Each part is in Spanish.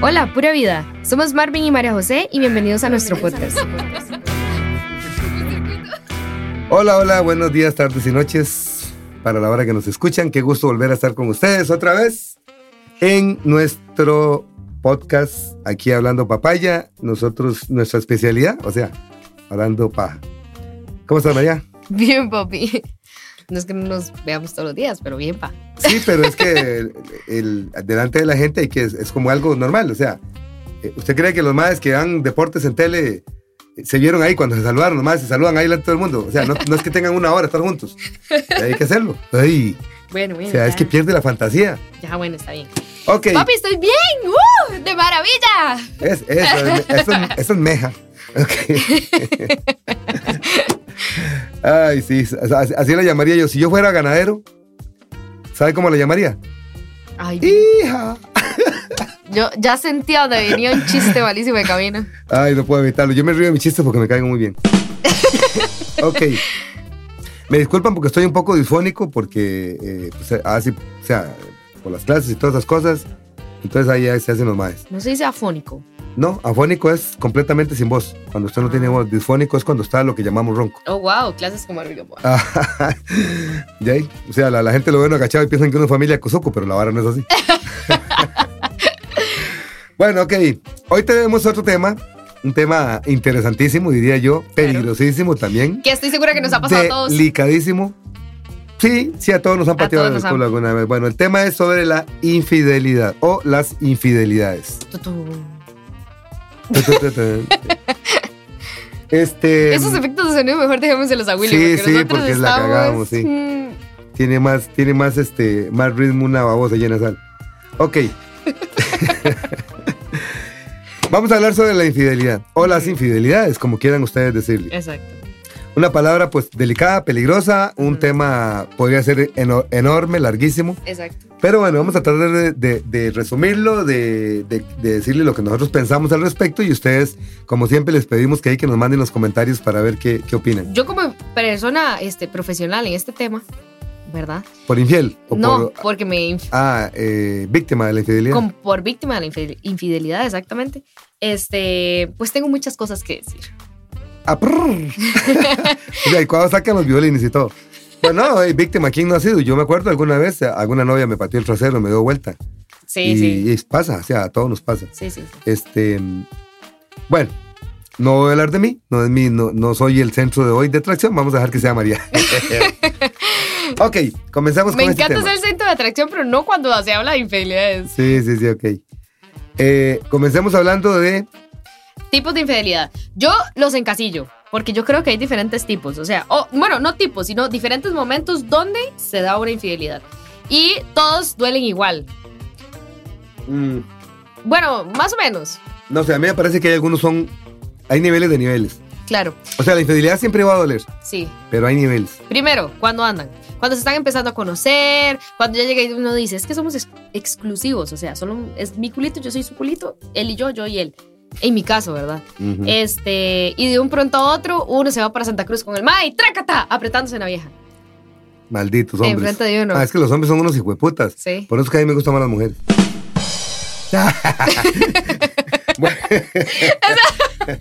Hola, pura vida. Somos Marvin y María José y bienvenidos a nuestro podcast. Hola, hola, buenos días, tardes y noches. Para la hora que nos escuchan, qué gusto volver a estar con ustedes otra vez en nuestro podcast aquí hablando papaya. Nosotros, nuestra especialidad, o sea, hablando pa. ¿Cómo estás, María? Bien, papi. No es que no nos veamos todos los días, pero bien, pa. Sí, pero es que el, el- delante de la gente hay que es, es como algo normal. O sea, eh, ¿usted cree que los madres que dan deportes en tele eh, se vieron ahí cuando se saludaron? Los madres se saludan ahí delante de todo el mundo. O sea, no, no es que tengan una hora estar juntos. Hay que hacerlo. Ay, Bueno, bien. o sea, es que pierde la fantasía. Ya, bueno, está bien. Ok. Papi, estoy bien. ¡Uh! ¡De maravilla! Es, eso, es- eso, es- eso es meja. Ok. Ay, sí, así, así la llamaría yo. Si yo fuera ganadero, ¿sabe cómo la llamaría? Ay, Hija. yo ya sentía donde venía un chiste malísimo de camino. Ay, no puedo evitarlo. Yo me río de mis chistes porque me caigo muy bien. ok. Me disculpan porque estoy un poco disfónico porque, eh, pues, así, o sea, por las clases y todas esas cosas. Entonces ahí ya se hacen los maes. No se dice afónico. No, afónico es completamente sin voz. Cuando usted no tiene voz. Disfónico es cuando está lo que llamamos ronco. Oh, wow, clases como Arvilo. Ah, ya ahí. O sea, la, la gente lo ve uno agachado y piensan que uno es familia de Cozuco, pero la vara no es así. bueno, ok. Hoy tenemos otro tema. Un tema interesantísimo, diría yo. Peligrosísimo también. Que estoy segura que nos ha pasado a todos. Delicadísimo. Sí, sí, a todos nos han pateado nos culo han. alguna vez. Bueno, el tema es sobre la infidelidad o las infidelidades. Este. Esos efectos de sonido mejor dejémoselos a Willy. Sí, porque sí, nosotros porque la estamos, cagamos, sí. mm, Tiene más, tiene más, este, más ritmo una babosa llena de sal. Ok. Vamos a hablar sobre la infidelidad o las infidelidades, como quieran ustedes decirle. Exacto. Una palabra pues delicada, peligrosa, un Ujú. tema podría ser eno- enorme, larguísimo, Exacto. pero bueno, vamos a tratar de, de- de resumirlo, de, de- de decirle lo que nosotros pensamos al respecto y ustedes, como siempre, les pedimos que ahí que nos manden los comentarios para ver qué, qué opinan. Yo como persona este, profesional en este tema, ¿verdad? ¿Por infiel? O no, por, porque me ah, eh, víctima de la infidelidad. como por víctima de la infidel- infidelidad, exactamente. Este, pues tengo muchas cosas que decir. Ah, o sea, y cuando sacan los violines y todo. Bueno, no, eh, víctima, ¿quién no ha sido? Yo me acuerdo alguna vez, alguna novia me pateó el trasero, me dio vuelta. Sí, y, sí. y pasa, o sea, a todos nos pasa. Sí, sí. Este, bueno, no voy a hablar de mí, no es mí, no, no soy el centro de hoy de atracción, vamos a dejar que sea María. ok, comenzamos Me con este encanta tema. ser el centro de atracción, pero no cuando se habla de infidelidades. Sí, sí, sí, ok. Eh, comencemos hablando de... Tipos de infidelidad. Yo los encasillo, porque yo creo que hay diferentes tipos. O sea, o, bueno, no tipos, sino diferentes momentos donde se da una infidelidad. Y todos duelen igual. mm, Bueno, más o menos. no sé, a mí me parece que hay algunos son... Hay niveles de niveles. Claro, O sea, la infidelidad siempre va a doler, sí. pero hay niveles. Primero, cuando andan. Cuando se están empezando a conocer, cuando ya llega y uno dice, es que somos ex- exclusivos, o sea, solo es mi culito, yo soy su culito, él y yo, yo y él. En mi caso, ¿verdad? Este, y de un pronto a otro, uno se va para Santa Cruz con el May, trácata, apretándose en la vieja. Malditos hombres. Enfrente de uno. Ah, es que los hombres son unos hijueputas. Sí. Por eso es que a mí me gustan más las mujeres.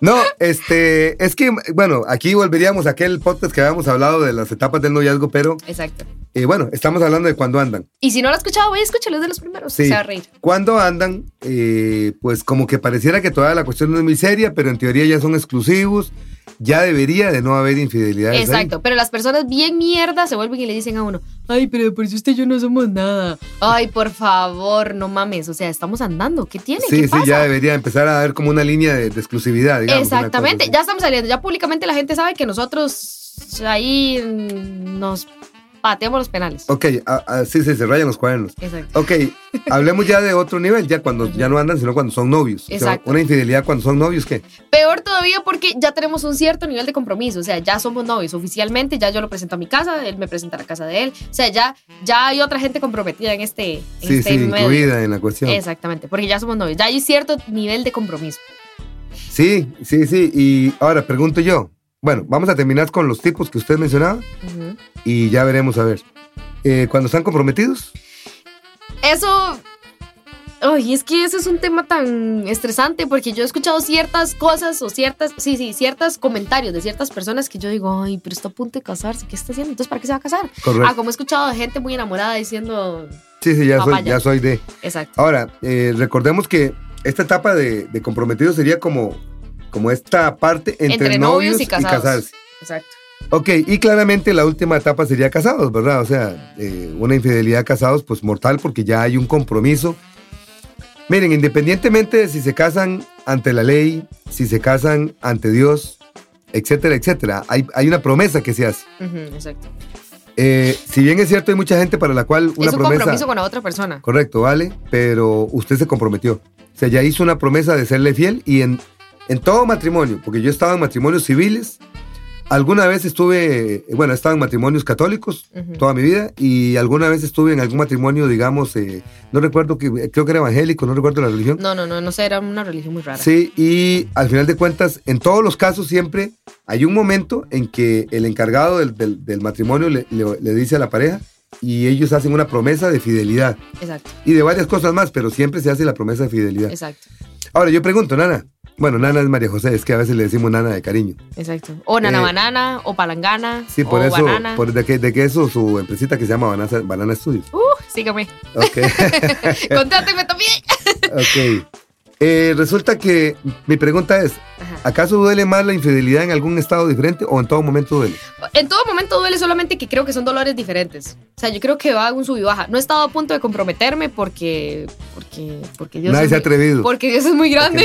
No, este, es que, bueno, aquí volveríamos a aquel podcast que habíamos hablado de las etapas del noviazgo, pero Exacto. Eh, bueno, estamos hablando de cuando andan. Y si no lo has escuchado, voy a escucharlo es de los primeros. Sí. Se va a reír. Cuando andan, eh, pues como que pareciera que todavía la cuestión no es muy seria, pero en teoría ya son exclusivos, ya debería de no haber infidelidades. ahí. Exacto. Pero las personas bien mierda se vuelven y le dicen a uno, ay, pero por eso usted y yo no somos nada. Ay, por favor, no mames. O sea, estamos andando. ¿Qué tiene? Sí, ¿Qué sí, pasa? ya debería empezar a haber como una línea de, de exclusividad, digamos. Exactamente, ya estamos saliendo, ya públicamente la gente sabe que nosotros ahí nos pateamos los penales. Ok, ah, ah, sí, sí, se rayan los cuadernos. Exacto. Ok, hablemos ya de otro nivel, ya cuando ya no andan, sino cuando son novios. O sea, Exacto. una infidelidad cuando son novios, ¿qué? Peor todavía porque ya tenemos un cierto nivel de compromiso, o sea, ya somos novios oficialmente, ya yo lo presento a mi casa, él me presenta a la casa de él, o sea, ya, ya hay otra gente comprometida en este, en Sí, este sí, medio. incluida en la cuestión. Exactamente, porque ya somos novios, ya hay cierto nivel de compromiso. Sí, sí, sí. Y ahora pregunto yo. Bueno, vamos a terminar con los tipos que usted mencionaba y ya veremos a ver. Eh, cuando están comprometidos, Eso, Ay, es que ese es un tema tan estresante porque yo he escuchado ciertas cosas o ciertas, sí, sí, ciertos comentarios de ciertas personas que yo digo, ay, pero está a punto de casarse, ¿qué está haciendo? Entonces, ¿para qué se va a casar? Correcto. Ah, como he escuchado de gente muy enamorada diciendo, Sí, sí, ya soy, ya soy de. exacto. Ahora, eh, recordemos que esta etapa de, de comprometido sería como, como esta parte entre, Entre novios y casados. casarse. Exacto. Ok, y claramente la última etapa sería casados, ¿verdad? O sea, eh, una infidelidad casados, pues mortal, porque ya hay un compromiso. Miren, independientemente de si se casan ante la ley, si se casan ante Dios, etcétera, etcétera, hay, hay una promesa que se hace. Exacto. Eh, si bien es cierto, hay mucha gente para la cual una es un promesa... compromiso con la otra persona. Correcto, vale, pero usted se comprometió. O sea, ya hizo una promesa de serle fiel y en, en todo matrimonio, porque yo he estado en matrimonios civiles, alguna vez estuve, eh, bueno, he estado en matrimonios católicos toda mi vida y alguna vez estuve en algún matrimonio, digamos, eh, no recuerdo que, creo que era evangélico, no recuerdo la religión. No, no, no, no sé, era una religión muy rara. Sí, y al final de cuentas, en todos los casos siempre hay un momento en que el encargado del, del- del matrimonio le- le- le dice a la pareja y ellos hacen una promesa de fidelidad Exacto, y de varias cosas más, pero siempre se hace la promesa de fidelidad. exacto, Ahora, yo pregunto, Nana. Bueno, Nana es María José, es que a veces le decimos Nana de cariño. exacto. O nana Eh, banana, o palangana, Sí, por o eso, banana. por, de, que, de que eso, su empresita que se llama Banana, Banana Studios. Uh, sígame. Ok, Contráteme también. ok. Eh, resulta que mi pregunta es, Ajá. ¿acaso duele más la infidelidad en algún estado diferente o en todo momento duele? En todo momento duele solamente que creo que son dolores diferentes. O sea, yo creo que va un sub y baja. No he estado a punto de comprometerme porque. Porque. Porque Dios Nadie es se ha atrevido. Porque Dios es muy grande.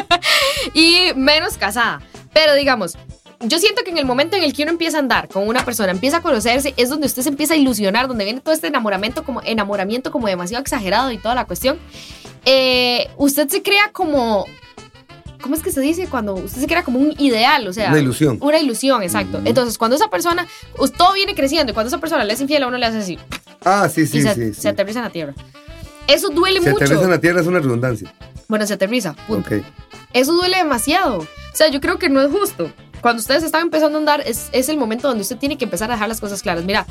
y menos casada. Pero digamos, yo siento que en el momento en el que uno empieza a andar con una persona, empieza a conocerse, es donde usted se empieza a ilusionar, donde viene todo este enamoramiento como, enamoramiento como demasiado exagerado y toda la cuestión. Eh, usted se crea como. ¿Cómo es que se dice? Cuando usted se crea como un ideal, o sea. Una ilusión. Una ilusión, exacto. Entonces, cuando esa persona, todo viene creciendo y cuando esa persona le es infiel a uno le hace así Ah, sí, y sí, se, sí. se aterriza en la tierra. Eso duele Se mucho. aterriza en la tierra es una redundancia. Bueno, se aterriza. punto. Ok. Eso duele demasiado. O sea, yo creo que no es justo. Cuando ustedes están empezando a andar, es, es el momento donde usted tiene que empezar a dejar las cosas claras. Mira,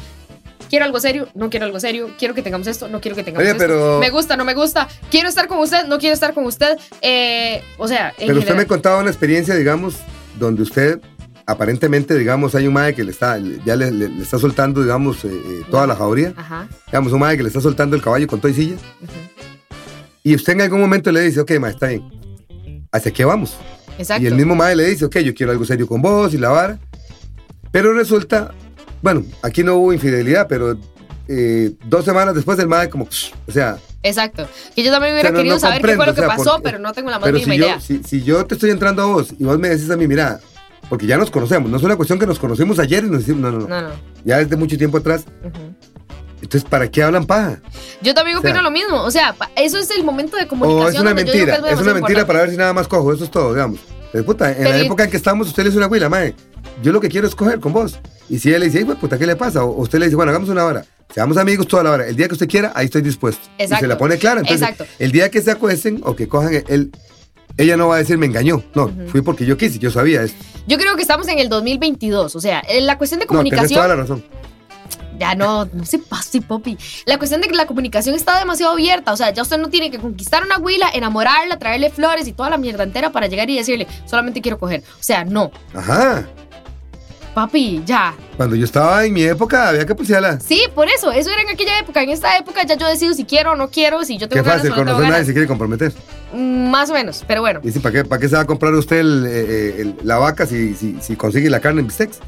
quiero algo serio, no quiero algo serio, quiero que tengamos esto, no quiero que tengamos Oye, esto. pero- Me gusta, no me gusta, quiero estar con usted, no quiero estar con usted. Eh, o sea, en Pero usted me general- contaba una experiencia, digamos, donde usted aparentemente, digamos, hay un madre que le está, ya le, le- le está soltando, digamos, eh, eh, toda la jauría. Ajá. Digamos, un madre que le está soltando el caballo con todo y silla. ujú. Y usted en algún momento le dice, ok, ma, está bien. ¿Hacia qué vamos? Exacto. Y el mismo madre le dice, ok, yo quiero algo serio con vos y la vara. Pero resulta, bueno, aquí no hubo infidelidad, pero eh, dos semanas después el madre como, psh, o sea, Exacto. Que yo también hubiera O sea, no- querido no saber qué fue lo que o sea, pasó, porque- pero no tengo la más mínima si yo, idea. si, si yo te estoy entrando a vos y vos me decís a mí, mira, porque ya nos conocemos, no es una cuestión que nos conocimos ayer y nos decimos, no, no, no, No, ya desde mucho tiempo atrás, ujú. Entonces, ¿para qué hablan paja? Yo también O sea, opino lo mismo. O sea, eso es el momento de O comunicación. es una donde yo digo que mentira, es una mentira para ver si nada más cojo, eso es todo, digamos. Pero, puta, en Pero la y- época en que estamos, usted le dice una huila, mae, yo lo que quiero es coger con vos. Y si ella le dice, "Ay, güey, puta, ¿qué le pasa? O usted le dice, bueno, hagamos una hora. Seamos amigos toda la hora. El día que usted quiera, ahí estoy dispuesto. Y Exacto. se la pone clara. Entonces, Exacto. el día que se acuesten o que cojan, él, ella no va a decir, me engañó. No, fui porque yo quise, yo sabía esto. Yo creo que estamos en el 2022. O sea, en la cuestión de No, tenés comunicación. toda la razón. Ya no, no se pase, Poppy. La cuestión de que la comunicación está demasiado abierta. O sea, ya usted no tiene que conquistar a una huila, enamorarla, traerle flores y toda la mierda entera para llegar y decirle, solamente quiero coger. O sea, no. Ajá. Papi, ya. Cuando yo estaba en mi época, había que pulsearla. Sí, por eso. Eso era en aquella época. En esta época ya yo decido si quiero o no quiero, si yo Qué tengo ganas fácil, o no tengo conocer a nadie ganas. se quiere comprometer. Mm, Más o menos, pero bueno. Y si, ¿para qué, ¿para qué se va a comprar usted el, eh, eh, el- la vaca si, si, si consigue la carne en bistecs?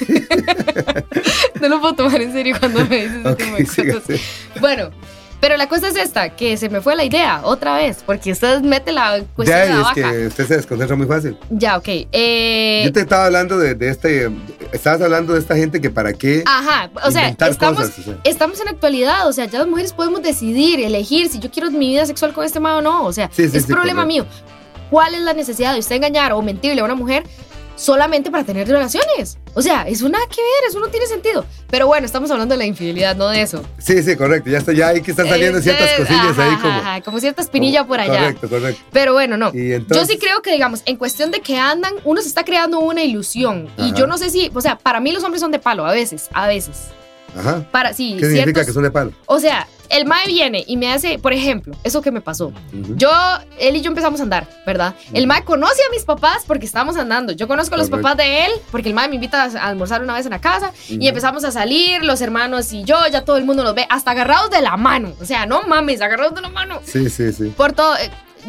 No lo puedo tomar en serio cuando me dices ese Ok, tipo de cosas. Bueno, pero la cosa es esta, que se me fue la idea otra vez, porque usted mete la cuestión Ya, de la es vaca. que usted se desconcentra muy fácil. Ya, ok. Eh, Yo te estaba hablando de, de este. Estabas hablando de esta gente que para qué. Ajá, o sea, estamos, cosas, o sea. estamos en actualidad, o sea, ya las mujeres podemos decidir, elegir si yo quiero mi vida sexual con este man o no, o sea, Sí, sí, es sí, problema correcto. mío. ¿Cuál es la necesidad de usted engañar o mentirle a una mujer solamente para tener relaciones? O sea, eso nada que ver, eso no tiene sentido. Pero bueno, estamos hablando de la infidelidad, no de eso. Sí, sí, correcto. Ya está, ya ahí que están saliendo ciertas eh, cosillas ajá, ahí ajá, como. ajá, como cierta espinilla como- por allá. Correcto, correcto. Pero bueno, no. Yo sí creo que, digamos, en cuestión de que andan, uno se está creando una ilusión. Y Ajá. yo no sé si, o sea, para mí los hombres son de palo, a veces, a veces. Aja. Para, sí, ¿Qué significa ciertos- que son de palo? O sea, el mae viene y me hace, por ejemplo, eso que me pasó. Ujú. Yo, él y yo empezamos a andar, ¿verdad? El mae conoce a mis papás porque estábamos andando. Yo conozco a los Correcto. papás de él porque el mae me invita a almorzar una vez en la casa Ujú. y empezamos a salir, los hermanos y yo, ya todo el mundo nos ve, hasta agarrados de la mano. O sea, no mames, agarrados de la mano. Sí, sí, sí. Por todo.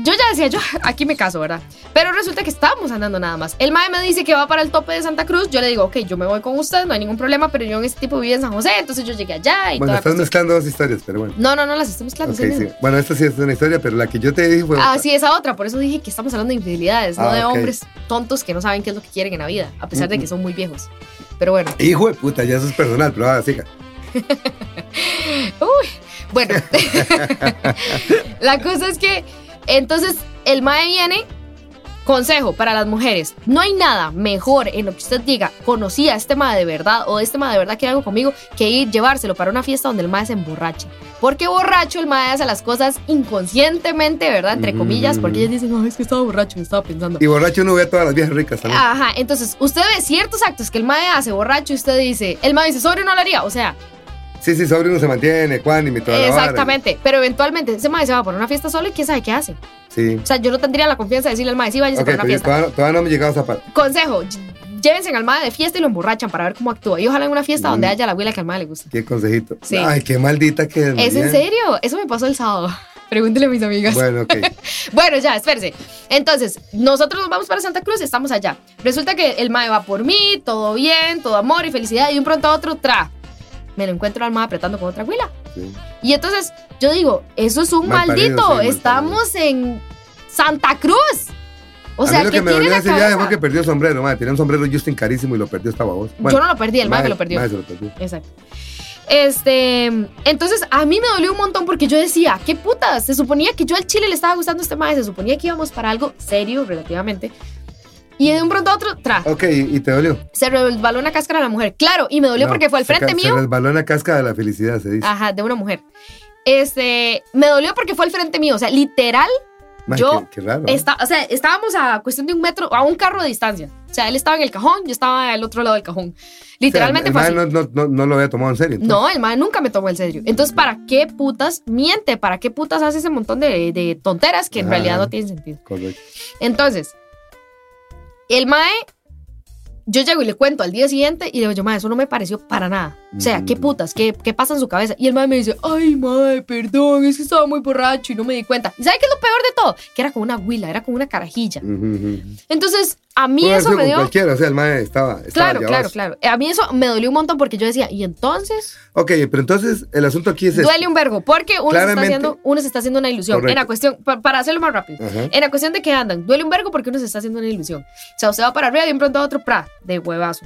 Yo ya decía, yo aquí me caso, ¿verdad? Pero resulta que estábamos andando nada más. El mae me dice que va para el tope de Santa Cruz. Yo le digo, ok, yo me voy con usted, no hay ningún problema, pero yo en ese tipo vivía en San José, entonces yo llegué allá y Bueno, estás cuestión. mezclando dos historias, pero bueno. No, no, no las estoy mezclando. Sí. Bueno, esta sí es una historia, pero la que yo te dije fue. Ah, otra. sí, esa otra. Por eso dije que estamos hablando de infidelidades, no Ah, de ok. hombres tontos que no saben qué es lo que quieren en la vida, a pesar de que son muy viejos. Pero bueno, Hijo de puta, ya eso es personal, pero ahora siga. bueno. la cosa es que, entonces, el mae viene. Consejo para las mujeres: no hay nada mejor en lo que usted diga, conocí a este mae de verdad o este mae de verdad quiere algo conmigo, que ir llevárselo para una fiesta donde el mae se emborrache. Porque borracho el mae hace las cosas inconscientemente, ¿verdad? Entre comillas, porque ellos dicen, ay, es que estaba borracho, estaba pensando. Y borracho uno ve a todas las viejas ricas también. Ajá, entonces usted ve ciertos actos que el mae hace borracho y usted dice, el mae dice, sobre no lo haría. O sea, Sí, sí, sobre uno se mantiene, cuánime, toda la vara. exactamente. Pero eventualmente ese mae se va por una fiesta solo y quién sabe qué hace. Sí. O sea, yo no tendría la confianza de decirle al mae, sí, váyase Ok, por una fiesta. todavía, todavía no me he llegado a esa parte. Consejo, ll- llévense al mae de fiesta y lo emborrachan para ver cómo actúa. Y ojalá en una fiesta Mm. donde haya la abuela que al mae le gusta. Qué consejito. Sí. Ay, qué maldita que es. ¿Es en serio? Eso me pasó el sábado. Pregúntele a mis amigas. Bueno, ok. Bueno, ya, espérese. Entonces, nosotros nos vamos para Santa Cruz, estamos allá. Resulta que el mae va por mí, todo bien, todo amor y felicidad, y de un pronto a otro, tra. Me lo encuentro al mae apretando con otra huila. Sí. Y entonces, yo digo, eso es un Mal parido, maldito. mal estamos en Santa Cruz. O a sea, mí lo ¿qué que me dolió ese fue que perdió el sombrero, madre. Tenía un sombrero Justin carísimo y lo perdió esta babosa. yo no lo perdí, el mae me lo perdió. Madre se lo perdió. Exacto. Este, entonces a mí me dolió un montón porque yo decía, qué putas, se suponía que yo al chile le estaba gustando este mae, se suponía que íbamos para algo serio relativamente. Y de un pronto a otro, tra, Ok, y te dolió. se resbaló una cáscara a la mujer. Claro, y me dolió No, porque fue al se frente ca- mío. Se resbaló en la casca de la felicidad, se dice. Ajá, de una mujer. Este, me dolió porque fue al frente mío, o sea, literal, Madre, yo qué, qué raro. ¿eh? está, o sea, estábamos a cuestión de un metro, a un carro de distancia. O sea, él estaba en el cajón, yo estaba al otro lado del cajón. Literalmente o sea, el mae no, no, no, no lo había tomado en serio. entonces. No, el mae nunca me tomó en serio. Entonces, ¿para qué putas miente? ¿Para qué putas hace ese montón de, de tonteras que en realidad no tienen sentido? Correcto. Entonces, el mae, yo llego y le cuento al día siguiente y le digo, yo, mae, eso no me pareció para nada. O sea, ¿qué Mm. putas? ¿Qué, ¿Qué pasa en su cabeza? Y el mae me dice, ay, mae, perdón, es que estaba muy borracho y no me di cuenta. ¿Y sabe qué es lo peor de todo? Que era como una huila, era como una carajilla. Entonces, a mí eso me dio... cualquiera, o sea, el mae estaba. estaba Claro, claro, vas. claro. A mí eso me dolió un montón porque yo decía, ¿y entonces? Ok, pero entonces el asunto aquí es este. Duele un vergo, porque uno se, está haciendo, uno se está haciendo una ilusión. Correcto. En la cuestión, pa- para hacerlo más rápido, Ajá. en la cuestión de que andan, duele un vergo porque uno se está haciendo una ilusión. O sea, usted va para arriba y de pronto a otro, pra, de huevazo.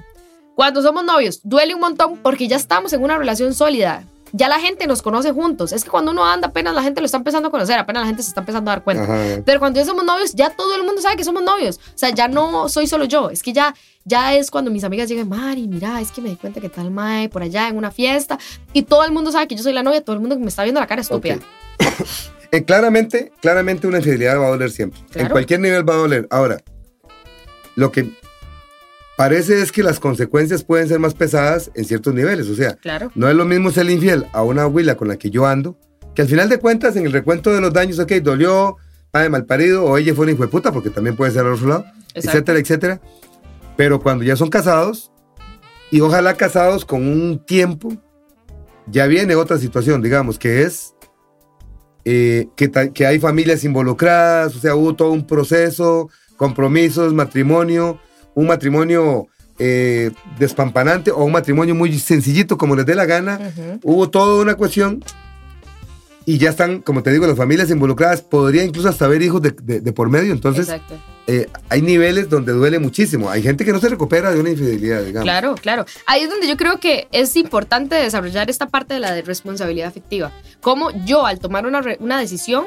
Cuando somos novios, duele un montón porque ya estamos en una relación sólida. Ya la gente nos conoce juntos. Es que cuando uno anda, apenas la gente lo está empezando a conocer, apenas la gente se está empezando a dar cuenta. Ajá. Pero cuando ya somos novios, ya todo el mundo sabe que somos novios. O sea, ya no soy solo yo. Es que ya, ya es cuando mis amigas llegan, Mari, mira, es que me di cuenta que tal Mae por allá en una fiesta. Y todo el mundo sabe que yo soy la novia, todo el mundo me está viendo la cara estúpida. Eh, claramente, claramente una infidelidad va a doler siempre. En cualquier nivel va a doler. Ahora, lo que parece es que las consecuencias pueden ser más pesadas en ciertos niveles. O sea, Claro. no es lo mismo ser infiel a una abuela con la que yo ando, que al final de cuentas, en el recuento de los daños, ok, dolió, padre mal parido, o ella fue una hijo de puta, porque también puede ser al otro lado, Exacto. etcétera, etcétera. Pero cuando ya son casados, y ojalá casados con un tiempo, ya viene otra situación, digamos, que es eh, que, que hay familias involucradas, o sea, hubo todo un proceso, compromisos, matrimonio, un matrimonio eh, despampanante o un matrimonio muy sencillito, como les dé la gana. Ujú. Hubo toda una cuestión y ya están, como te digo, las familias involucradas. Podría incluso hasta haber hijos de, de- de por medio. Entonces, eh, hay niveles donde duele muchísimo. Hay gente que no se recupera de una infidelidad, digamos. Claro, claro. Ahí es donde yo creo que es importante desarrollar esta parte de la responsabilidad afectiva. Cómo yo, al tomar una, una decisión,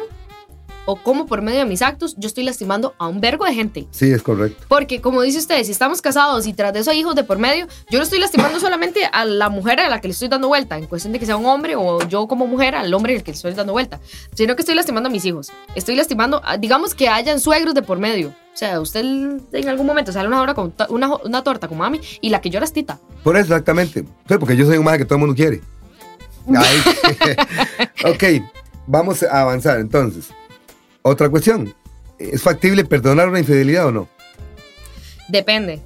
o cómo por medio de mis actos, yo estoy lastimando a un vergo de gente. Sí, es correcto. Porque, como dice usted, si estamos casados y tras de eso hay hijos de por medio, yo no estoy lastimando solamente a la mujer a la que le estoy dando vuelta, en cuestión de que sea un hombre, o yo como mujer al hombre al que le estoy dando vuelta, sino que estoy lastimando a mis hijos. Estoy lastimando, a- digamos que hayan suegros de por medio. O sea, usted en algún momento sale una, hora con una, una torta con mami y la que llora es tita. Por eso, exactamente. Sí, porque yo soy un madre que todo el mundo quiere. Ay, ok, vamos a avanzar entonces. Otra cuestión. ¿Es factible perdonar una infidelidad o no? Depende.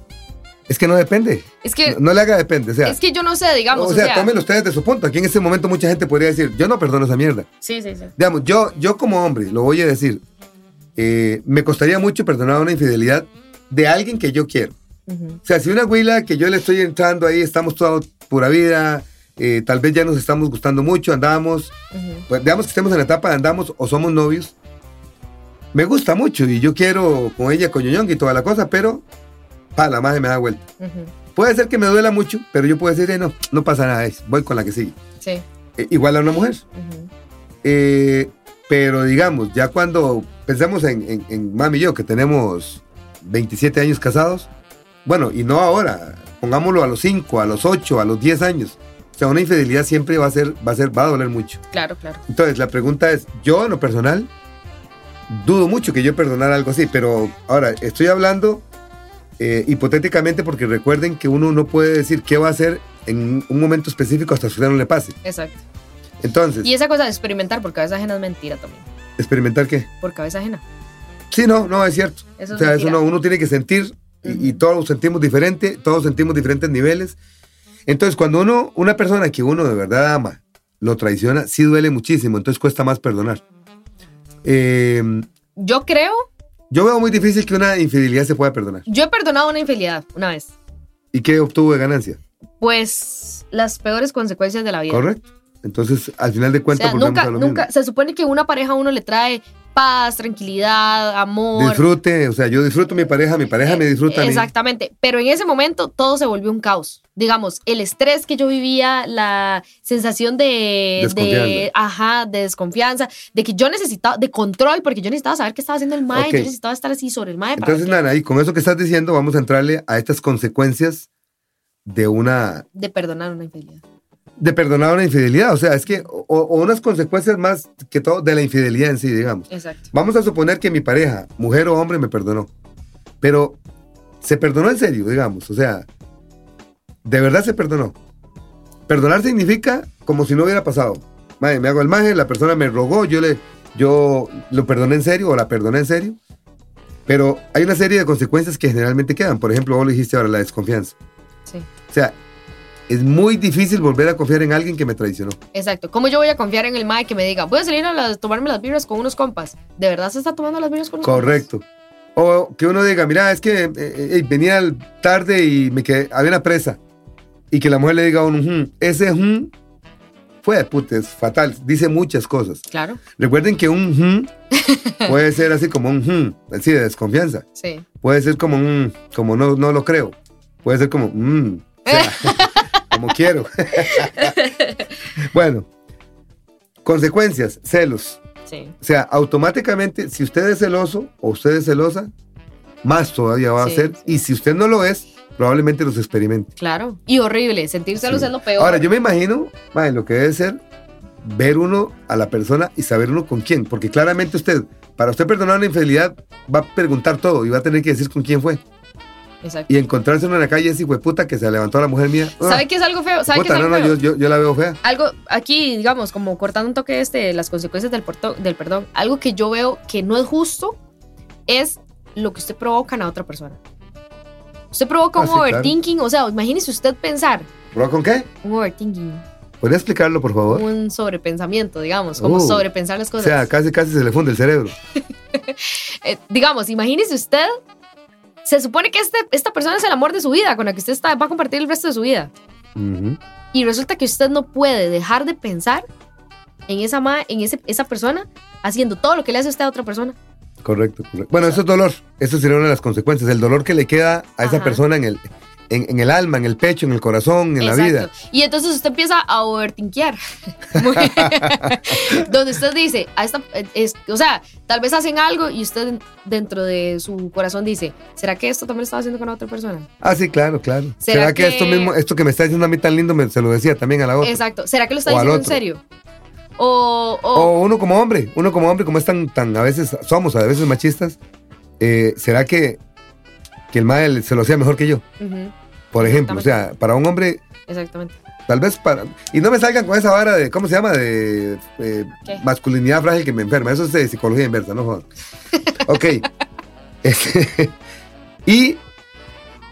Es que no depende. Es que, No, no le haga depende. O sea, es que yo no sé, digamos. o sea, tómenlo ustedes de su punto. Aquí en este momento mucha gente podría decir, yo no perdono esa mierda. Sí, sí, sí. Digamos, yo, yo como hombre, lo voy a decir, eh, me costaría mucho perdonar una infidelidad de alguien que yo quiero. Ujú. O sea, si una güila que yo le estoy entrando ahí, estamos toda pura vida, eh, tal vez ya nos estamos gustando mucho, andamos, Ujú. pues digamos que estemos en la etapa de andamos o somos novios, me gusta mucho y yo quiero con ella coñoñón y toda la cosa, pero pa, la madre me da vuelta. Puede ser que me duela mucho, pero yo puedo decir, eh, no, no pasa nada, es, voy con la que sigue. Sí. Eh, igual a una mujer. Eh, pero digamos, ya cuando pensamos en, en- en mami y yo, que tenemos 27 años casados, bueno, y no ahora, pongámoslo a los 5, a los 8, a los 10 años. O sea, una infidelidad siempre va a ser, va a ser, va a doler mucho. Claro, claro. Entonces, la pregunta es, yo en lo personal, dudo mucho que yo perdonara algo así, pero ahora, estoy hablando eh, hipotéticamente porque recuerden que uno no puede decir qué va a hacer en un momento específico hasta que no le pase. Exacto. Entonces, Y esa cosa de experimentar por cabeza ajena es mentira también. experimentar qué. Por cabeza ajena. Sí, no, no, es cierto. Eso o es sea, eso no, uno tiene que sentir y, y todos sentimos diferente, todos sentimos diferentes niveles. Entonces, cuando uno, una persona que uno de verdad ama, lo traiciona, sí duele muchísimo, entonces cuesta más perdonar. Eh, Yo creo, yo veo muy difícil que una infidelidad se pueda perdonar. yo he perdonado una infidelidad una vez. ¿Y qué obtuvo de ganancia? Pues las peores consecuencias de la vida. ¿Correcto? Entonces, al final de O cuentas, sea, volvemos nunca, a lo nunca, mismo. se supone que una pareja a uno le trae paz, tranquilidad, amor. Disfrute, o sea, yo disfruto a mi pareja, mi pareja me disfruta a mí. Exactamente, pero en ese momento todo se volvió un caos. Digamos, el estrés que yo vivía, la sensación de, de, Desconfianza. ajá, de desconfianza, de que yo necesitaba, de control, porque yo necesitaba saber qué estaba haciendo el mae, yo necesitaba estar así sobre el mae. Entonces, que- Nana, y con eso que estás diciendo, vamos a entrarle a estas consecuencias de una de perdonar una infidelidad. De perdonar una infidelidad. O sea, es que, o, o unas consecuencias más que todo de la infidelidad en sí, digamos. Exacto. Vamos a suponer que mi pareja, mujer o hombre, me perdonó. Pero se perdonó en serio, digamos. O sea, de verdad se perdonó. Perdonar significa como si no hubiera pasado. Madre, me hago el maje, la persona me rogó, yo le, yo lo perdoné en serio o la perdoné en serio. Pero hay una serie de consecuencias que generalmente quedan. Por ejemplo, vos lo dijiste ahora, la desconfianza. Sí. O sea, es muy difícil volver a confiar en alguien que me traicionó. Exacto. ¿Cómo yo voy a confiar en el mae que me diga, voy a salir a las- tomarme las birras con unos compas? ¿De verdad se está tomando las birras con unos Correcto. O que uno diga, mira, es que eh, eh, venía tarde y me quedé, había una presa. Y que la mujer le diga a uno, "Ujú", ese fue de puta, es fatal. Dice muchas cosas. compas? Claro, Recuerden que un puede ser así como un "Ujú", así de desconfianza. sí. Puede ser como un, como no, no lo creo. Puede ser como, "Mm", o sea, como quiero. bueno, consecuencias, celos. Sí. O sea, automáticamente, si usted es celoso o usted es celosa, más todavía va Sí, a ser. sí. Y si usted no lo es, probablemente los experimente. Claro. Y horrible. Sentir celos es lo peor. Ahora, yo me imagino, mae, lo que debe ser ver uno a la persona y saber uno con quién. Porque claramente usted, para usted perdonar una infidelidad, va a preguntar todo y va a tener que decir con quién fue. Exacto. Y encontrarse uno en la calle ese hijo de puta que se levantó a la mujer mía. Ah, ¿Sabe qué es algo feo? ¿Sabe qué puta, es no, algo no, feo? yo, yo, yo la veo fea. Algo aquí, digamos, como cortando un toque este, las consecuencias del, porto- del perdón, algo que yo veo que no es justo es lo que usted provoca en la otra persona. Usted provoca Ah, un sí, claro. overthinking, o sea, imagínese usted pensar, ¿Pero con qué? un overthinking, ¿Podría explicarlo, por favor? un sobrepensamiento, digamos, como Uh, sobrepensar las O cosas. sea, casi, casi se le funde el cerebro. Eh, digamos, imagínese usted, se supone que este, esta persona es el amor de su vida, con la que usted está, va a compartir el resto de su vida. Y resulta que usted no puede dejar de pensar en esa, ma- en ese, esa persona haciendo todo lo que le hace a usted a otra persona. Correcto, correcto. Bueno, eso es dolor. Eso sería una de las consecuencias. El dolor que le queda a esa persona en el, en, en el alma, en el pecho, en el corazón, en la vida. Y entonces usted empieza a overtinkear. Muy- Donde usted dice, a esta, es, o sea, tal vez hacen algo y usted dentro de su corazón dice, ¿será que esto también lo estaba haciendo con otra persona? Ah, sí, claro, claro. ¿Será ¿Será, que, que- esto mismo, esto que me está diciendo a mí tan lindo, me, se lo decía también a la otra? Exacto. ¿Será que lo está O diciendo en serio? O, o- O uno como hombre, uno como hombre, como es tan, tan a veces, somos a veces machistas, eh, ¿será que, que el mal se lo hacía mejor que yo? Por ejemplo, o sea, para un hombre Exactamente. Tal vez para. Y no me salgan con esa vara de. ¿Cómo se llama? De eh, masculinidad frágil que me enferma. Eso es de psicología inversa, no jodan. Ok. Este, y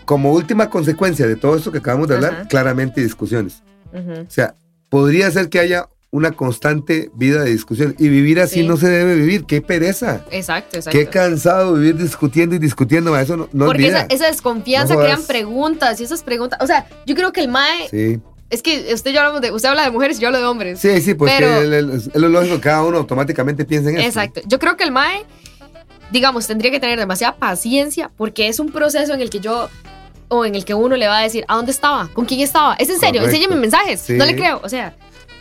como última consecuencia de todo esto que acabamos de hablar, Ajá. claramente discusiones. O sea, podría ser que haya una constante vida de discusión. Y vivir así Sí. no se debe vivir. ¡Qué pereza! Exacto, exacto. Qué cansado vivir discutiendo y discutiendo. ma, Eso no, no es Porque vida. esa, esa desconfianza No crean preguntas y esas preguntas. O sea, yo creo que el MAE. Sí, Es que usted yo hablamos de. Usted habla de mujeres y yo hablo de hombres. sí, sí, pues Pero- es lo lógico que cada uno automáticamente piensa en eso. Exacto. Yo creo que el MAE, digamos, tendría que tener demasiada paciencia porque es un proceso en el que yo. O en el que uno le va a decir, ¿a dónde estaba? ¿Con quién estaba? Es en serio, Correcto. enséñame mensajes. Sí. No le creo. O sea,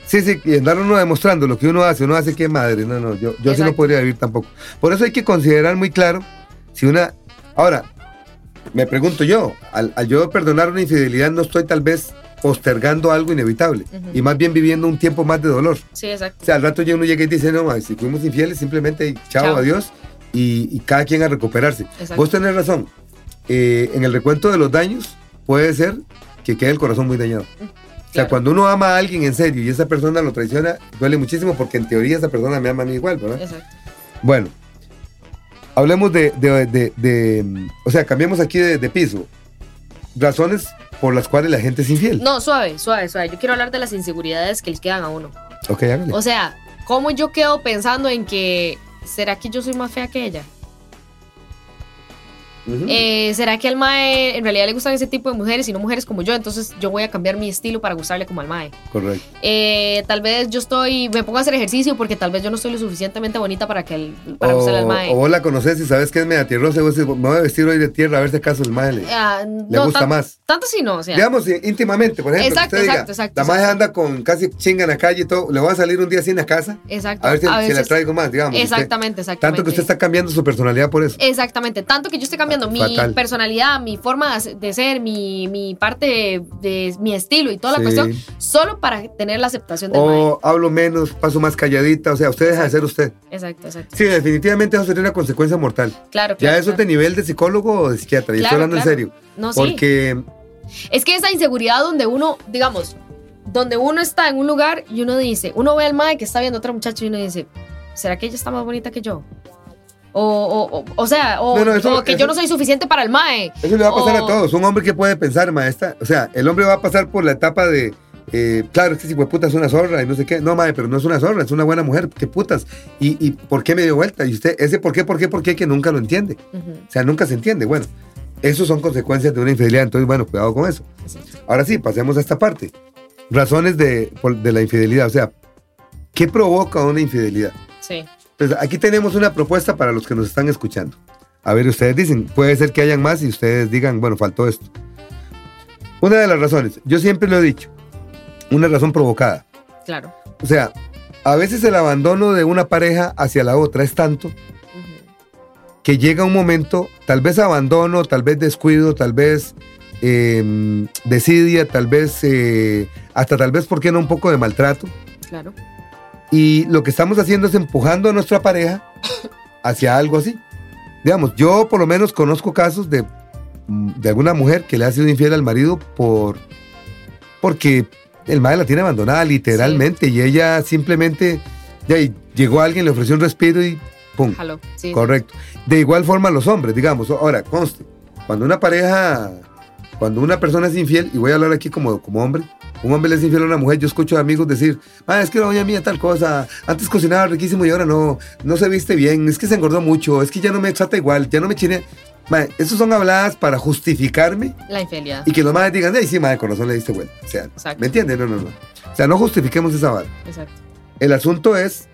Sí, sí, y andar uno demostrando lo que uno hace, uno hace que madre. No, no, yo, yo sí no podría vivir tampoco. Por eso hay que considerar muy claro si una. Ahora, me pregunto yo, al, al yo perdonar una infidelidad, no estoy tal vez postergando algo inevitable y más bien viviendo un tiempo más de dolor. sí, exacto. O sea, al rato ya uno llega y dice, no, ma, si fuimos infieles, simplemente chao, Chao. adiós y, y cada quien a recuperarse. Exacto. Vos tenés razón. Eh, en el recuento de los daños, puede ser que quede el corazón muy dañado. O sea, cuando uno ama a alguien en serio y esa persona lo traiciona, duele muchísimo porque en teoría esa persona me ama a mí igual, ¿verdad? Exacto. Bueno, hablemos de, de- de- de, o sea, cambiemos aquí de, de piso. Razones por las cuales la gente es infiel. No, suave, suave, suave. Yo quiero hablar de las inseguridades que les quedan a uno. Ok, hágale. O sea, ¿cómo yo quedo pensando en que será que yo soy más fea que ella? Eh, ¿Será que al Mae en realidad le gustan ese tipo de mujeres y no mujeres como yo? Entonces yo voy a cambiar mi estilo para gustarle como al Mae. Correcto. Eh, tal vez yo estoy, me pongo a hacer ejercicio porque tal vez yo no soy lo suficientemente bonita para que el, para O, gustarle al Mae. o vos la conoces y sabes que es media tierrosa vos dices, me voy a vestir hoy de tierra a ver si acaso el mae le, Ah, le no, gusta tan- más. Tanto sí no, o sea. Digamos íntimamente, por ejemplo. Exacto, usted diga, exacto, exacto, La mae anda con casi chinga en la calle y todo. Le voy a salir un día así en la casa exacto. a ver si, si la veces- traigo más, digamos. Usted- Exactamente, exactamente. tanto que usted está cambiando su personalidad por eso. Exactamente, tanto que yo estoy cambiando mi Fatal. personalidad, mi forma de ser, mi, mi parte de mi estilo y toda la Sí. cuestión, solo para tener la aceptación del mae. O hablo menos, paso más calladita. O sea, usted deja de ser usted. Exacto, exacto. Sí, definitivamente eso sería una consecuencia mortal. Claro, Ya claro. eso es de claro. nivel de psicólogo o de psiquiatra. Y estoy Claro, hablando claro. en serio. No, sí. Porque Es que esa inseguridad donde uno, digamos, donde uno está en un lugar y uno dice, uno ve al mae que está viendo a otra muchacha y uno dice, ¿será que ella está más bonita que yo? O, o, o, o sea, o, No, no, eso- o que eso- yo no soy suficiente para el mae. Eso le va a pasar O- a todos. Un hombre que puede pensar, maestra. O sea, el hombre va a pasar por la etapa de. eh, claro, es que si puta es una zorra y no sé qué. No, madre, pero no es una zorra, es una buena mujer. ¿Qué putas? ¿Y, y por qué me dio vuelta? Y usted, ese por qué, por qué, por qué, que nunca lo entiende. O sea, nunca se entiende. Bueno, esos son consecuencias de una infidelidad. Entonces, bueno, cuidado con eso. Ahora sí, pasemos a esta parte. Razones de, de la infidelidad. O sea, ¿qué provoca una infidelidad? Sí. Pues aquí tenemos una propuesta para los que nos están escuchando. A ver, ustedes dicen, puede ser que hayan más y ustedes digan, bueno, faltó esto. Una de las razones, yo siempre lo he dicho, una razón provocada. Claro. O sea, a veces el abandono de una pareja hacia la otra es tanto que llega un momento, tal vez abandono, tal vez descuido, tal vez eh, desidia, tal vez, eh, hasta tal vez, ¿por qué no? Un poco de maltrato. Claro. Y lo que estamos haciendo es empujando a nuestra pareja hacia algo así. Digamos, yo por lo menos conozco casos de, mm, de alguna mujer que le ha sido infiel al marido por porque el madre la tiene abandonada literalmente y ella simplemente ya, llegó alguien, le ofreció un respiro y pum. Jalo. Sí. Correcto. De igual forma los hombres, digamos. Ahora, conste, cuando una pareja, cuando una persona es infiel, y voy a hablar aquí como, como hombre, un hombre le es infiel a una mujer, yo escucho a amigos decir, ah, es que la doña mía tal cosa, antes cocinaba riquísimo y ahora no, no se viste bien, es que se engordó mucho, es que ya no me trata igual, ya no me chine. Mae, esos son habladas para justificarme La infidelidad. y que los madres digan, ay, sí, madre, con razón le diste vuelta. O sea, Exacto. ¿me entiendes? No, no, no. O sea, no justifiquemos esa vara. Exacto. El asunto es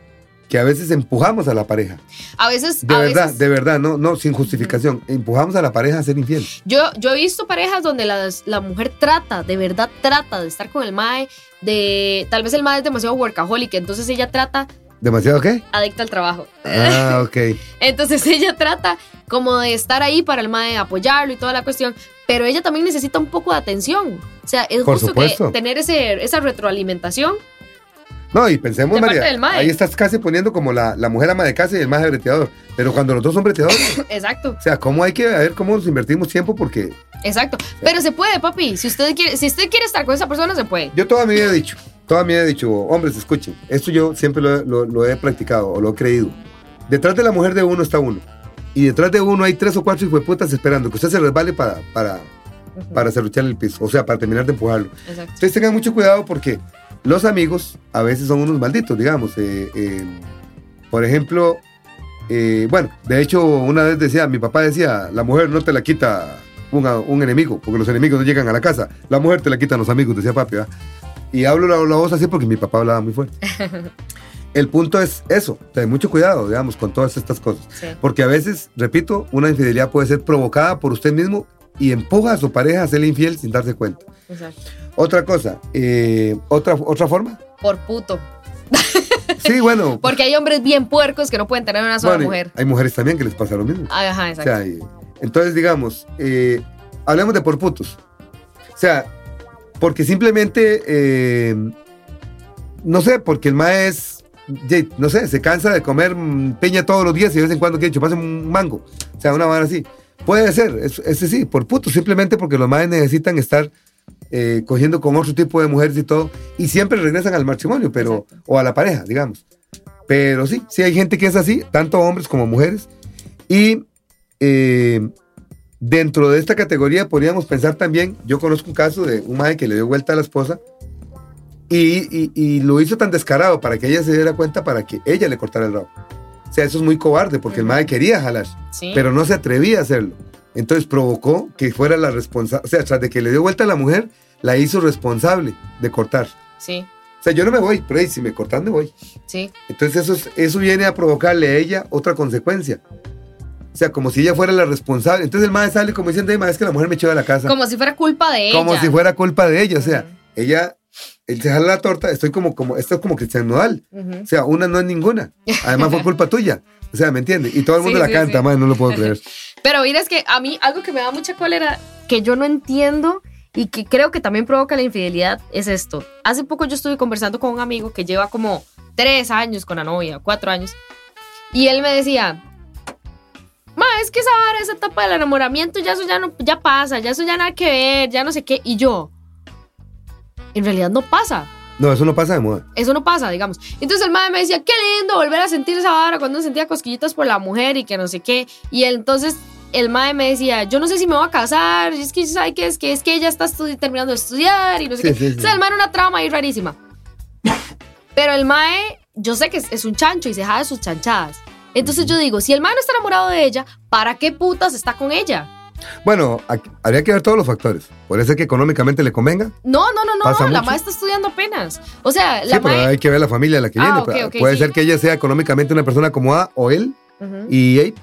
que a veces empujamos a la pareja. A veces. De a verdad, veces- de verdad, no, no, sin justificación. Empujamos a la pareja a ser infiel. Yo, yo he visto parejas donde las- la mujer trata, de verdad trata de estar con el mae, de tal vez el mae es demasiado workaholic, entonces ella trata ¿Demasiado qué? adicta al trabajo. Ah, ok. Entonces ella trata como de estar ahí para el mae, apoyarlo y toda la cuestión, pero ella también necesita un poco de atención. O sea, es Por justo que tener ese, esa retroalimentación No, y pensemos, De María, ahí estás casi poniendo como la, la mujer ama de casa y el maje breteador. Pero cuando los dos son breteadores, Exacto, o sea, ¿cómo hay que ver cómo nos invertimos tiempo? Porque exacto. Pero se puede, papi. Si usted quiere, si usted quiere estar con esa persona, se puede. yo toda mi vida he dicho, toda mi vida he dicho, hombres, escuchen, esto yo siempre lo, he- lo- lo he practicado o lo he creído. Detrás de la mujer de uno está uno. Y detrás de uno hay tres o cuatro hijueputas esperando que usted se resbale para, para, para cerrucharle el piso, o sea, para terminar de empujarlo. Exacto. Entonces tengan mucho cuidado porque los amigos a veces son unos malditos, digamos. eh, eh, por ejemplo, eh, bueno, de hecho una vez decía, mi papá decía, la mujer no te la quita un, un enemigo, porque los enemigos no llegan a la casa, la mujer te la quitan los amigos, decía papi. ¿verdad? Y hablo la, la voz así porque mi papá hablaba muy fuerte. El punto es eso, tener mucho cuidado, digamos, con todas estas cosas. Sí. Porque a veces, repito, una infidelidad puede ser provocada por usted mismo y empuja a su pareja a serle infiel sin darse cuenta. Exacto. Otra cosa, eh, otra, otra forma. Por puto. Sí, bueno. Porque hay hombres bien puercos que no pueden tener una sola bueno, mujer. Hay mujeres también que les pasa lo mismo. Ajá, O exacto. sea, y- entonces, digamos, eh, hablemos de por putos. O sea, porque simplemente, eh, no sé, porque el maes, ye- no sé, se cansa de comer mm, piña todos los días y de vez en cuando quiere chuparse un mango. O sea, una vara así. Puede ser, es- ese sí, por putos, simplemente porque los maes necesitan estar eh, cogiendo con otro tipo de mujeres y todo, y siempre regresan al matrimonio, pero, Exacto. o a la pareja, digamos. Pero sí, sí hay gente que es así, tanto hombres como mujeres. Y eh, dentro de esta categoría podríamos pensar también, yo conozco un caso de un madre que le dio vuelta a la esposa y, y- y lo hizo tan descarado para que ella se diera cuenta para que ella le cortara el rabo. O sea, eso es muy cobarde porque el Ujú. madre quería jalar, Sí. pero no se atrevía a hacerlo. Entonces provocó que fuera la responsable, o sea, tras de que le dio vuelta a la mujer, la hizo responsable de cortar. Sí, O sea, yo no me voy, pero hey, si me cortan, me voy. sí. Entonces eso, es- eso viene a provocarle a ella otra consecuencia. O sea, como si ella fuera la responsable. Entonces el madre sale como diciendo, "Ay, ma, es que la mujer me echó de la casa. Como si fuera culpa de ella. Como si fuera culpa de ella. O sea, Ujú. ella, él se jala la torta, estoy como, como, esto es como Cristian Nodal. Ujú. O sea, una no es ninguna. Además fue culpa tuya. O sea, ¿me entiendes? Y todo el mundo Sí, la sí, canta, sí. madre, no lo puedo creer. Pero mira, es que a mí algo que me da mucha cólera, que yo no entiendo y que creo que también provoca la infidelidad, es esto. Hace poco yo estuve conversando con un amigo que lleva como tres años con la novia, cuatro años, y él me decía, Ma, es que esa vara, esa etapa del enamoramiento, ya eso ya no, ya pasa, ya eso ya nada que ver, ya no sé qué. Y yo, en realidad no pasa. No, eso no pasa de moda. Eso no pasa, digamos. Entonces el madre me decía, qué lindo volver a sentir esa vara cuando sentía cosquillitas por la mujer y que no sé qué. Y él, entonces el madre me decía, yo no sé si me voy a casar, es que sabe que es que es que ella está terminando de estudiar y no sé Sí, qué. sí, sí. O sea, el mae era una trama ahí rarísima. Pero el mae, yo sé que es, es un chancho y se jade sus chanchadas. Entonces yo digo, si el mae no está enamorado de ella, ¿para qué putas está con ella? Bueno, aquí- habría que ver todos los factores. Puede ser que económicamente le convenga. No, no, no, Pasa no, la mucho. mae está estudiando apenas. O sea, la sí, pero hay que ver la familia a la que Ah, viene. ok, pero ok, puede sí. ser que ella sea económicamente una persona acomodada o él. Ujú. Y hey,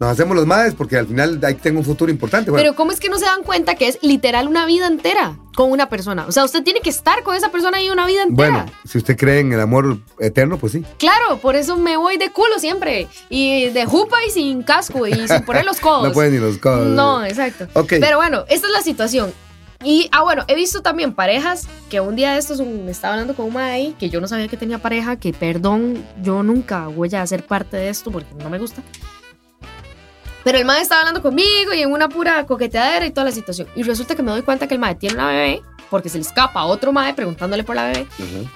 nos hacemos los madres porque al final ahí tengo un futuro importante. Bueno, Pero ¿cómo es que no se dan cuenta que es literal una vida entera con una persona? O sea, usted tiene que estar con esa persona ahí una vida entera. bueno, si usted cree en el amor eterno, pues sí. Claro, por eso me voy de culo siempre. Y de jupa y sin casco y sin poner los codos. No pueden ni los codos. No, exacto. Ok. Pero bueno, esta es la situación. Y, ah, bueno, he visto también parejas que un día de estos un- me estaba hablando con un ahí, que yo no sabía que tenía pareja, que perdón, yo nunca voy a ser parte de esto porque no me gusta. Pero el mae estaba hablando conmigo y en una pura coqueteadera y toda la situación. Y resulta que me doy cuenta que el mae tiene una bebé, porque se le escapa a otro mae preguntándole por la bebé.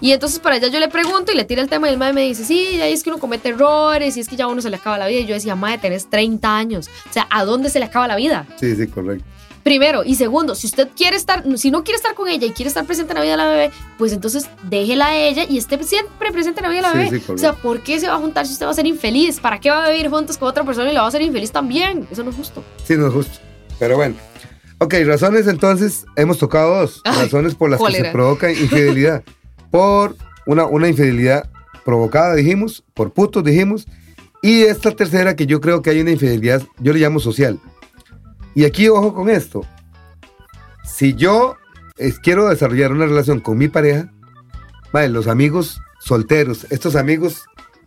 Y entonces para allá yo le pregunto y le tira el tema y el mae me dice, sí, ahí es que uno comete errores y es que ya a uno se le acaba la vida. Y yo decía, mae, tenés 30 años. O sea, ¿a dónde se le acaba la vida? Sí, sí, correcto. Primero. Y segundo, si usted quiere estar, si no quiere estar con ella y quiere estar presente en la vida de la bebé, pues entonces déjela a ella y esté siempre presente en la vida de la bebé. sí, o sea, ¿por qué se va a juntar si usted va a ser infeliz? ¿Para qué va a vivir juntos con otra persona y la va a ser infeliz también? Eso no es justo. Sí, no es justo. Pero bueno. Ok, razones entonces, hemos tocado dos. Ay, razones por las que se provoca infidelidad. por una, una infidelidad provocada, dijimos, por putos, dijimos. Y esta tercera, que yo creo que hay una infidelidad, yo le llamo social. Y aquí, ojo con esto. Si yo eh, quiero desarrollar una relación con mi pareja, vale, los amigos solteros, estos amigos,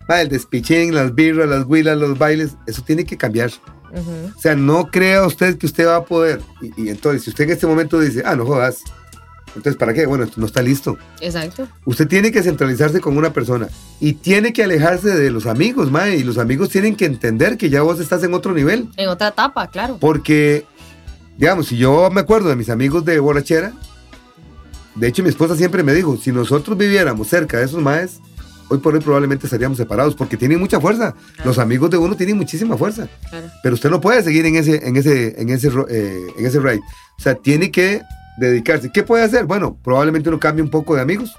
vale, el despichín, las birras, las huilas, los bailes, eso tiene que cambiar. O sea, no crea usted que usted va a poder. Y, y entonces, si usted en este momento dice, ah, no jodas, Entonces, ¿para qué? Bueno, no está listo. Exacto. Usted tiene que centralizarse con una persona y tiene que alejarse de los amigos, mae. Y los amigos tienen que entender que ya vos estás en otro nivel. En otra etapa, claro. Porque, digamos, si yo me acuerdo de mis amigos de borrachera, de hecho mi esposa siempre me dijo, si nosotros viviéramos cerca de esos maes, hoy por hoy probablemente estaríamos separados porque tienen mucha fuerza. Claro. Los amigos de uno tienen muchísima fuerza. claro. Pero usted no puede seguir en ese, en ese, en ese, eh, en ese ride. O sea, tiene que dedicarse. ¿Qué puede hacer? Bueno, probablemente uno cambie un poco de amigos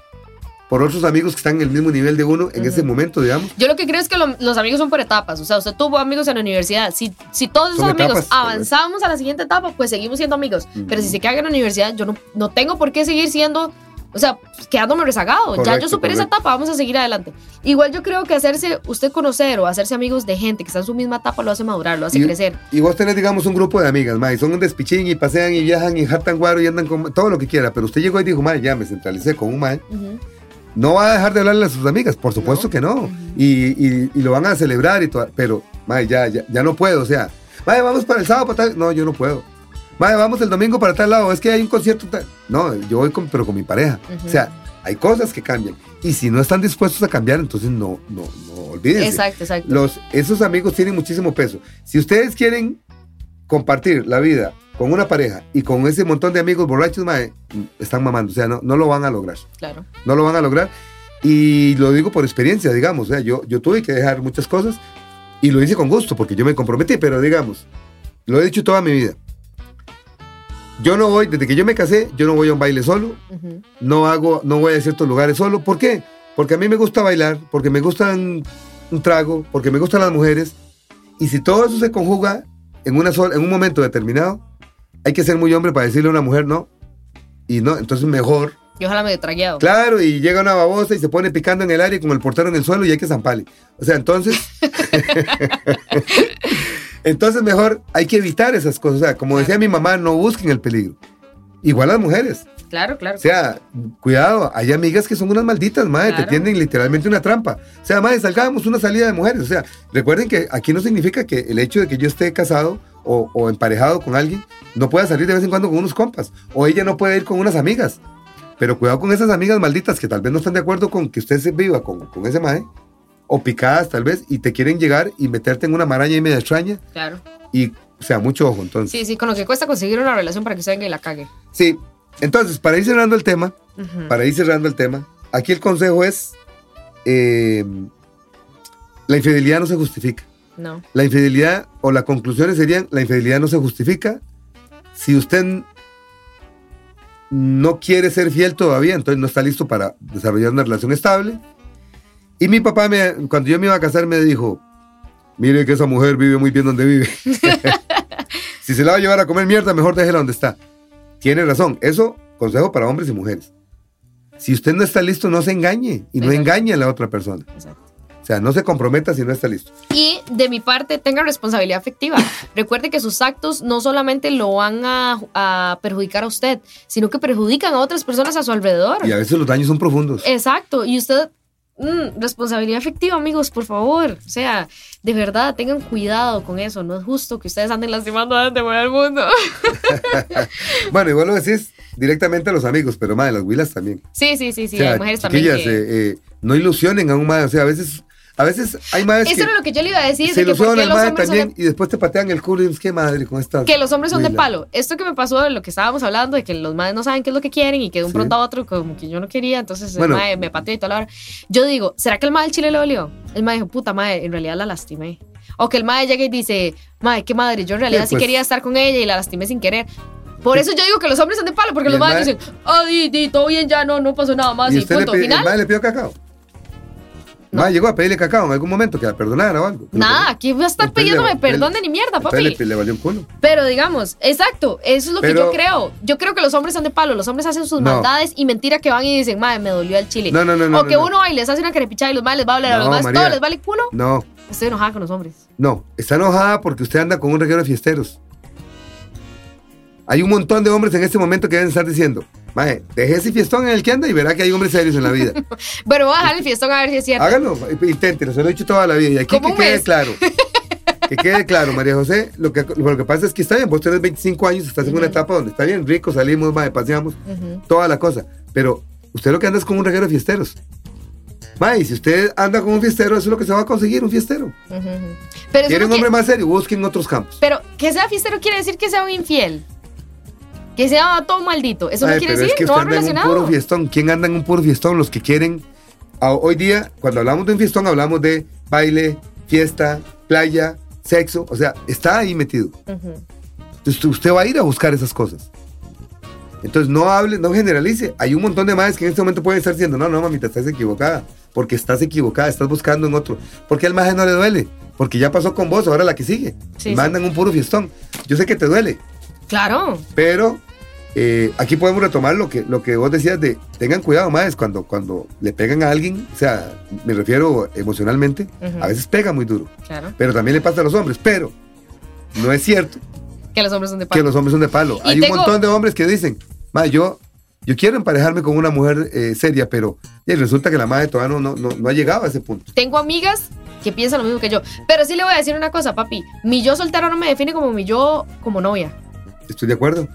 por otros amigos que están en el mismo nivel de uno en Ujú. ese momento, digamos. Yo lo que creo es que lo- los amigos son por etapas. O sea, usted tuvo amigos en la universidad. Si, si todos esos amigos avanzamos a la siguiente etapa, pues seguimos siendo amigos. Ujú. Pero si se quedan en la universidad, yo no, no tengo por qué seguir siendo, o sea, quedándome rezagado. ya yo Correcto, superé esa correcto. etapa, vamos a seguir adelante. Igual yo creo que hacerse, usted conocer o hacerse amigos de gente que está en su misma etapa lo hace madurar, lo hace Y- crecer. Y vos tenés, digamos, un grupo de amigas, ma, y son un despichín y pasean y viajan y jartan guaro y andan con todo lo que quiera. Pero usted llegó y dijo, ma, ya me centralicé con un ma. Ujú. No va a dejar de hablarle a sus amigas, por supuesto No. que no. Y, y- y lo van a celebrar y todo. Pero, ma, ya, ya, ya no puedo. O sea, ma, vamos para el sábado para tal. No, yo no puedo. Ma, vamos el domingo para tal lado. Es que hay un concierto tal. No, yo voy con, pero con mi pareja. Ujú. O sea, hay cosas que cambian. Y si no están dispuestos a cambiar, entonces no, no, no olvídense. Exacto, exacto. Los, esos amigos tienen muchísimo peso. Si ustedes quieren compartir la vida con una pareja y con ese montón de amigos borrachos, mae, están mamando. O sea, no, no lo van a lograr. Claro. No lo van a lograr. Y lo digo por experiencia, digamos. O sea, yo, yo tuve que dejar muchas cosas y lo hice con gusto porque yo me comprometí, pero digamos, lo he dicho toda mi vida. Yo no voy, desde que yo me casé, yo no voy a un baile solo, no hago, no voy a ciertos lugares solo. ¿Por qué? Porque a mí me gusta bailar, porque me gustan un trago, porque me gustan las mujeres. Y si todo eso se conjuga en, una sola, en un momento determinado, hay que ser muy hombre para decirle a una mujer no. Y no, entonces mejor. Y ojalá medio tragueado. Claro, y llega una babosa y se pone picando en el aire con el portero en el suelo y hay que zampale. O sea, entonces. entonces mejor hay que evitar esas cosas. O sea, como decía mi mamá, no busquen el peligro. Igual las mujeres. Claro, claro. O sea, cuidado, hay amigas que son unas malditas, madre, te Claro. tienden literalmente una trampa. O sea, madre, salgamos una salida de mujeres. O sea, recuerden que aquí no significa que el hecho de que yo esté casado o, o emparejado con alguien no pueda salir de vez en cuando con unos compas. O ella no puede ir con unas amigas. Pero cuidado con esas amigas malditas que tal vez no están de acuerdo con que usted se viva con, con ese madre. O picadas tal vez y te quieren llegar y meterte en una maraña y media extraña. Claro. Y, o sea, mucho ojo entonces. Sí, sí, con lo que cuesta conseguir una relación para que usted venga y la cague. sí. Entonces, para ir cerrando el tema, para ir cerrando el tema, aquí el consejo es, eh, la infidelidad no se justifica. No. La infidelidad, o las conclusiones serían, la infidelidad no se justifica. Si usted no quiere ser fiel todavía, entonces no está listo para desarrollar una relación estable. Y mi papá, me, cuando yo me iba a casar, me dijo, mire que esa mujer vive muy bien donde vive. si se la va a llevar a comer mierda, mejor déjela donde está. Tiene razón. Eso, consejo para hombres y mujeres. Si usted no está listo, no se engañe y no Exacto. engañe a la otra persona. Exacto. O sea, no se comprometa si no está listo. Y de mi parte, tenga responsabilidad afectiva. Recuerde que sus actos no solamente lo van a, a perjudicar a usted, sino que perjudican a otras personas a su alrededor. Y a veces los daños son profundos. Exacto. Y usted, mm, responsabilidad afectiva, amigos, por favor. O sea, de verdad, tengan cuidado con eso. No es justo que ustedes anden lastimando a gente por el mundo. Bueno, igual lo decís directamente a los amigos, pero madre, las huilas también. Sí, sí, sí, sí. o sea, hay mujeres también. que- eh, eh, no ilusionen a un madre. O sea, a veces, a veces hay madres Eso que era lo que yo le iba a decir. se de que al los madre son de también y después te patean el culo y dices, qué madre con esta. que los hombres son de huila". palo. Esto que me pasó de lo que estábamos hablando, de que los madres no saben qué es lo que quieren y que de un Sí. pronto a otro como que yo no quería, entonces Bueno. el mae me pateó y toda la hora. Yo digo, ¿será que el mae del chile le dolió? El mae dijo, puta madre, en realidad la lastimé. O que el mae llega y dice, madre, qué madre, yo en realidad Sí, sí pues. quería estar con ella y la lastimé sin querer. Por eso yo digo que los hombres son de palo, porque los madres mae- dicen, ah, di, di, todo bien, ya no, no pasó nada más Y y, usted le punto. pide, Final, el madre le pidió cacao. No. Madre llegó a pedirle cacao en algún momento que la perdonara o algo. nada, aquí va a estar pidiéndome perdón de ni mierda, papi. le, le valió un culo. Pero digamos, exacto, eso es lo que yo creo. Yo creo que los hombres son de palo, los hombres hacen sus No. maldades y mentira que van y dicen, madre, me dolió el chile. No, no, no, o que no, no. uno va y les hace una carepichada y los madres les va a hablar a los todo les vale culo. No, Estoy enojada con los hombres. no. Está enojada porque usted anda con un reguero de fiesteros. Hay un montón de hombres en este momento que deben estar diciendo, Mae, deje ese fiestón en el que anda y verá que hay hombres serios en la vida. Bueno, voy a dejar el fiestón a ver si es cierto. Hágalo, inténtelo, se lo he dicho toda la vida. Y aquí que quede mes. claro. que quede claro, María José, lo que, lo que pasa es que está bien, vos tenés 25 años, estás en una etapa donde está bien, rico, salimos, mae, paseamos, Ujú. toda la cosa. Pero usted lo que anda es con un reguero de fiesteros. Mae, si usted anda con un fiestero, eso es lo que se va a conseguir, un fiestero. Ujú, ujú. Pero, Quiere un hombre quiere- más serio, busquen otros campos. pero que sea fiestero quiere decir que sea un infiel. Que sea todo maldito. Eso no Ay, quiere pero decir, es que no usted anda en un puro fiestón. ¿Quién anda en un puro fiestón? Los que quieren. a- hoy día, cuando hablamos de un fiestón, hablamos de baile, fiesta, playa, sexo. O sea, está ahí metido. Ujú. Entonces usted va a ir a buscar esas cosas. Entonces no hable, no generalice. Hay un montón de madres que en este momento pueden estar diciendo, no, no, mamita, estás equivocada. Porque estás equivocada, estás buscando en otro. Porque al maje no le duele. Porque ya pasó con vos, ahora la que sigue. Sí, Mandan un puro fiestón. Yo sé que te duele, Claro. pero eh, aquí podemos retomar lo que, lo que vos decías de tengan cuidado, más cuando, cuando le pegan a alguien, o sea, me refiero emocionalmente, a veces pega muy duro, Claro. pero también le pasa a los hombres, pero no es cierto Que los hombres son de que palo. los hombres son de palo. Y Hay tengo- un montón de hombres que dicen, ma, yo, yo quiero emparejarme con una mujer eh, seria, pero y resulta que la madre todavía no, no, no, no ha llegado a ese punto. Tengo amigas que piensan lo mismo que yo. Pero sí le voy a decir una cosa, papi. Mi yo soltero no me define como mi yo como novia. Estoy de acuerdo.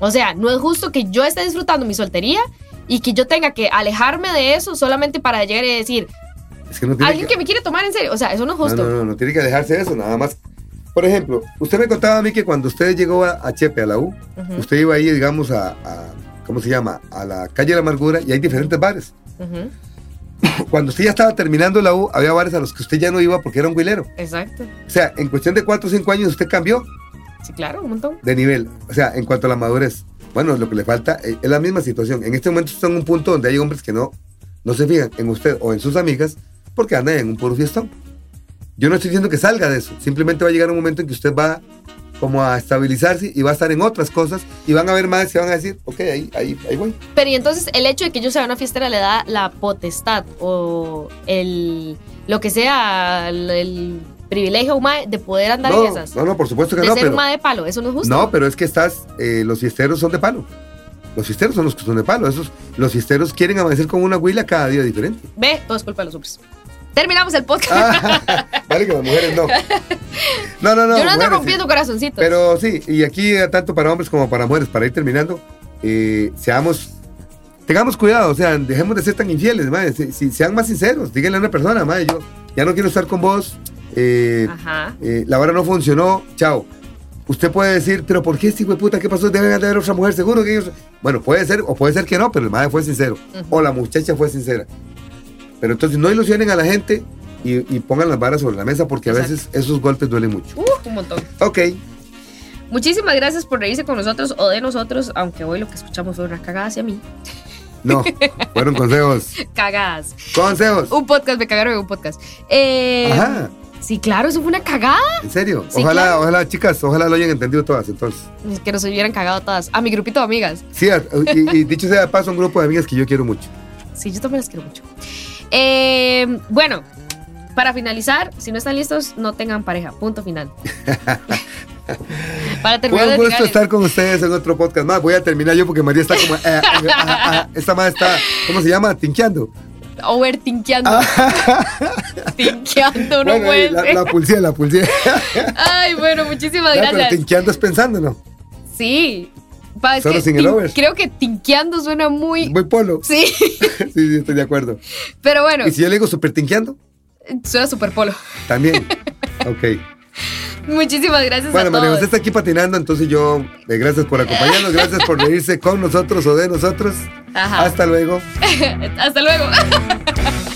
O sea, no es justo que yo esté disfrutando mi soltería y que yo tenga que alejarme de eso solamente para llegar y decir, Es que no tiene alguien que me quiere tomar en serio. O sea, eso no es No, justo. no, no, no tiene que dejarse de eso, nada más. Por ejemplo, usted me contaba a mí que cuando usted llegó a, a Chepe, a la U, usted iba ahí, digamos, a, a- ¿cómo se llama? A la calle de la Amargura y hay diferentes bares. ujú, Cuando usted ya estaba terminando la U, había bares a los que usted ya no iba porque era un huilero. Exacto. O sea, en cuestión de 4 o 5 años usted cambió Sí, claro, un montón. de nivel. O sea, en cuanto a la madurez. Bueno, lo que le falta eh, es la misma situación. En este momento está en un punto donde hay hombres que no, no se fijan en usted o en sus amigas porque andan en un puro fiestón. Yo no estoy diciendo que salga de eso. Simplemente va a llegar un momento en que usted va como a estabilizarse y va a estar en otras cosas y van a ver más que van a decir, ok, ahí, ahí, ahí voy. Pero y entonces el hecho de que yo sea una fiestera le da la potestad o el lo que sea, el, el privilegio humano de poder andar en No, esas. no, no, por supuesto que de no, ser pero... de palo, eso no es justo. No, pero es que estás, eh, los fiesteros son de palo. Los fiesteros son los que son de palo. Esos, los fiesteros quieren amanecer con una huila cada día diferente. Ve, todo es culpa de los hombres. Terminamos el podcast. Ah, vale que las mujeres no. No, no, no. yo no ando rompiendo sí. corazoncitos. Pero sí, y aquí eh, tanto para hombres como para mujeres, para ir terminando, eh, seamos, tengamos cuidado, o sea, dejemos de ser tan infieles, madre. Si, si- sean más sinceros, díganle a una persona, madre, yo ya no quiero estar con vos, eh, eh, la hora no funcionó, chao. Usted puede decir, pero ¿por qué este hijo de puta? ¿Qué pasó? Deben de haber otra mujer, seguro que ellos... Bueno, puede ser, o puede ser que no, pero el madre fue sincero. O la muchacha fue sincera. Pero entonces no ilusionen a la gente y, y pongan las varas sobre la mesa porque a veces esos golpes duelen mucho. Uh, un montón. Ok, Muchísimas gracias por reírse con nosotros o de nosotros, aunque hoy lo que escuchamos fue una cagada hacia mí. no, fueron consejos. Cagadas. Consejos. Un podcast, me cagaron en un podcast. Eh, Ajá, Sí, claro, eso fue una cagada. en serio. Sí, ojalá, claro. ojalá, chicas, ojalá lo hayan entendido todas entonces. Es Que nos hubieran cagado todas. A mi grupito de amigas. Sí, y, y dicho sea de paso, un grupo de amigas que yo quiero mucho. Sí, yo también las quiero mucho. Eh, bueno, para finalizar, si no están listos, no tengan pareja. Punto final. para Fue terminar un de gusto estar con ustedes en otro podcast más. Voy a terminar yo porque María está como. eh, eh, ah, ah, esta madre está, ¿cómo se llama? Tinqueando. Overtinqueando. Tinqueando, no Ah. bueno, puede la, la pulsé, la pulsé. Ay, bueno, muchísimas Ya, pero gracias. tinqueando es pensando, ¿no? Sí. Pa, es Solo que sin el over. Creo que tinqueando suena muy. Muy polo. Sí, Sí, sí, estoy de acuerdo. pero bueno, Y si yo le digo super tinqueando, suena super polo. también. Ok. Muchísimas gracias Bueno, a. José está aquí patinando, entonces yo, eh, gracias por acompañarnos, gracias por reírse con nosotros o de nosotros. Ajá. Hasta luego. Hasta luego.